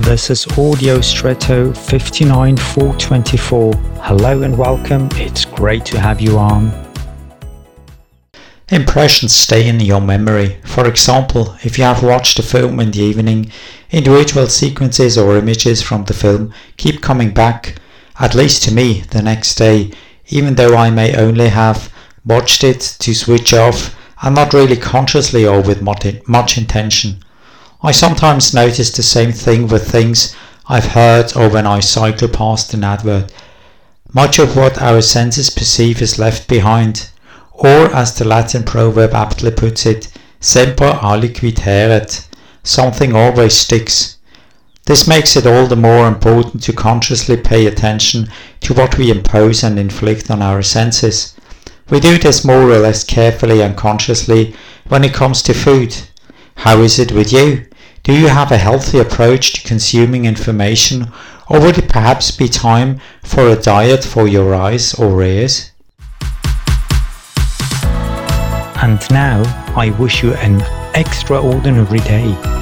This is Audio Stretto 59424. Hello and welcome. It's great to have you on. Impressions stay in your memory. For example, if you have watched a film in the evening, individual sequences or images from the film keep coming back, at least to me, the next day, even though I may only have watched it to switch off and not really consciously or with much intention. I sometimes notice the same thing with things I've heard or when I cycle past an advert. Much of what our senses perceive is left behind, or as the Latin proverb aptly puts it, semper aliquid haeret, something always sticks. This makes it all the more important to consciously pay attention to what we impose and inflict on our senses. We do this more or less carefully and consciously when it comes to food. How is it with you? Do you have a healthy approach to consuming information or would it perhaps be time for a diet for your eyes or ears? And now I wish you an extraordinary day.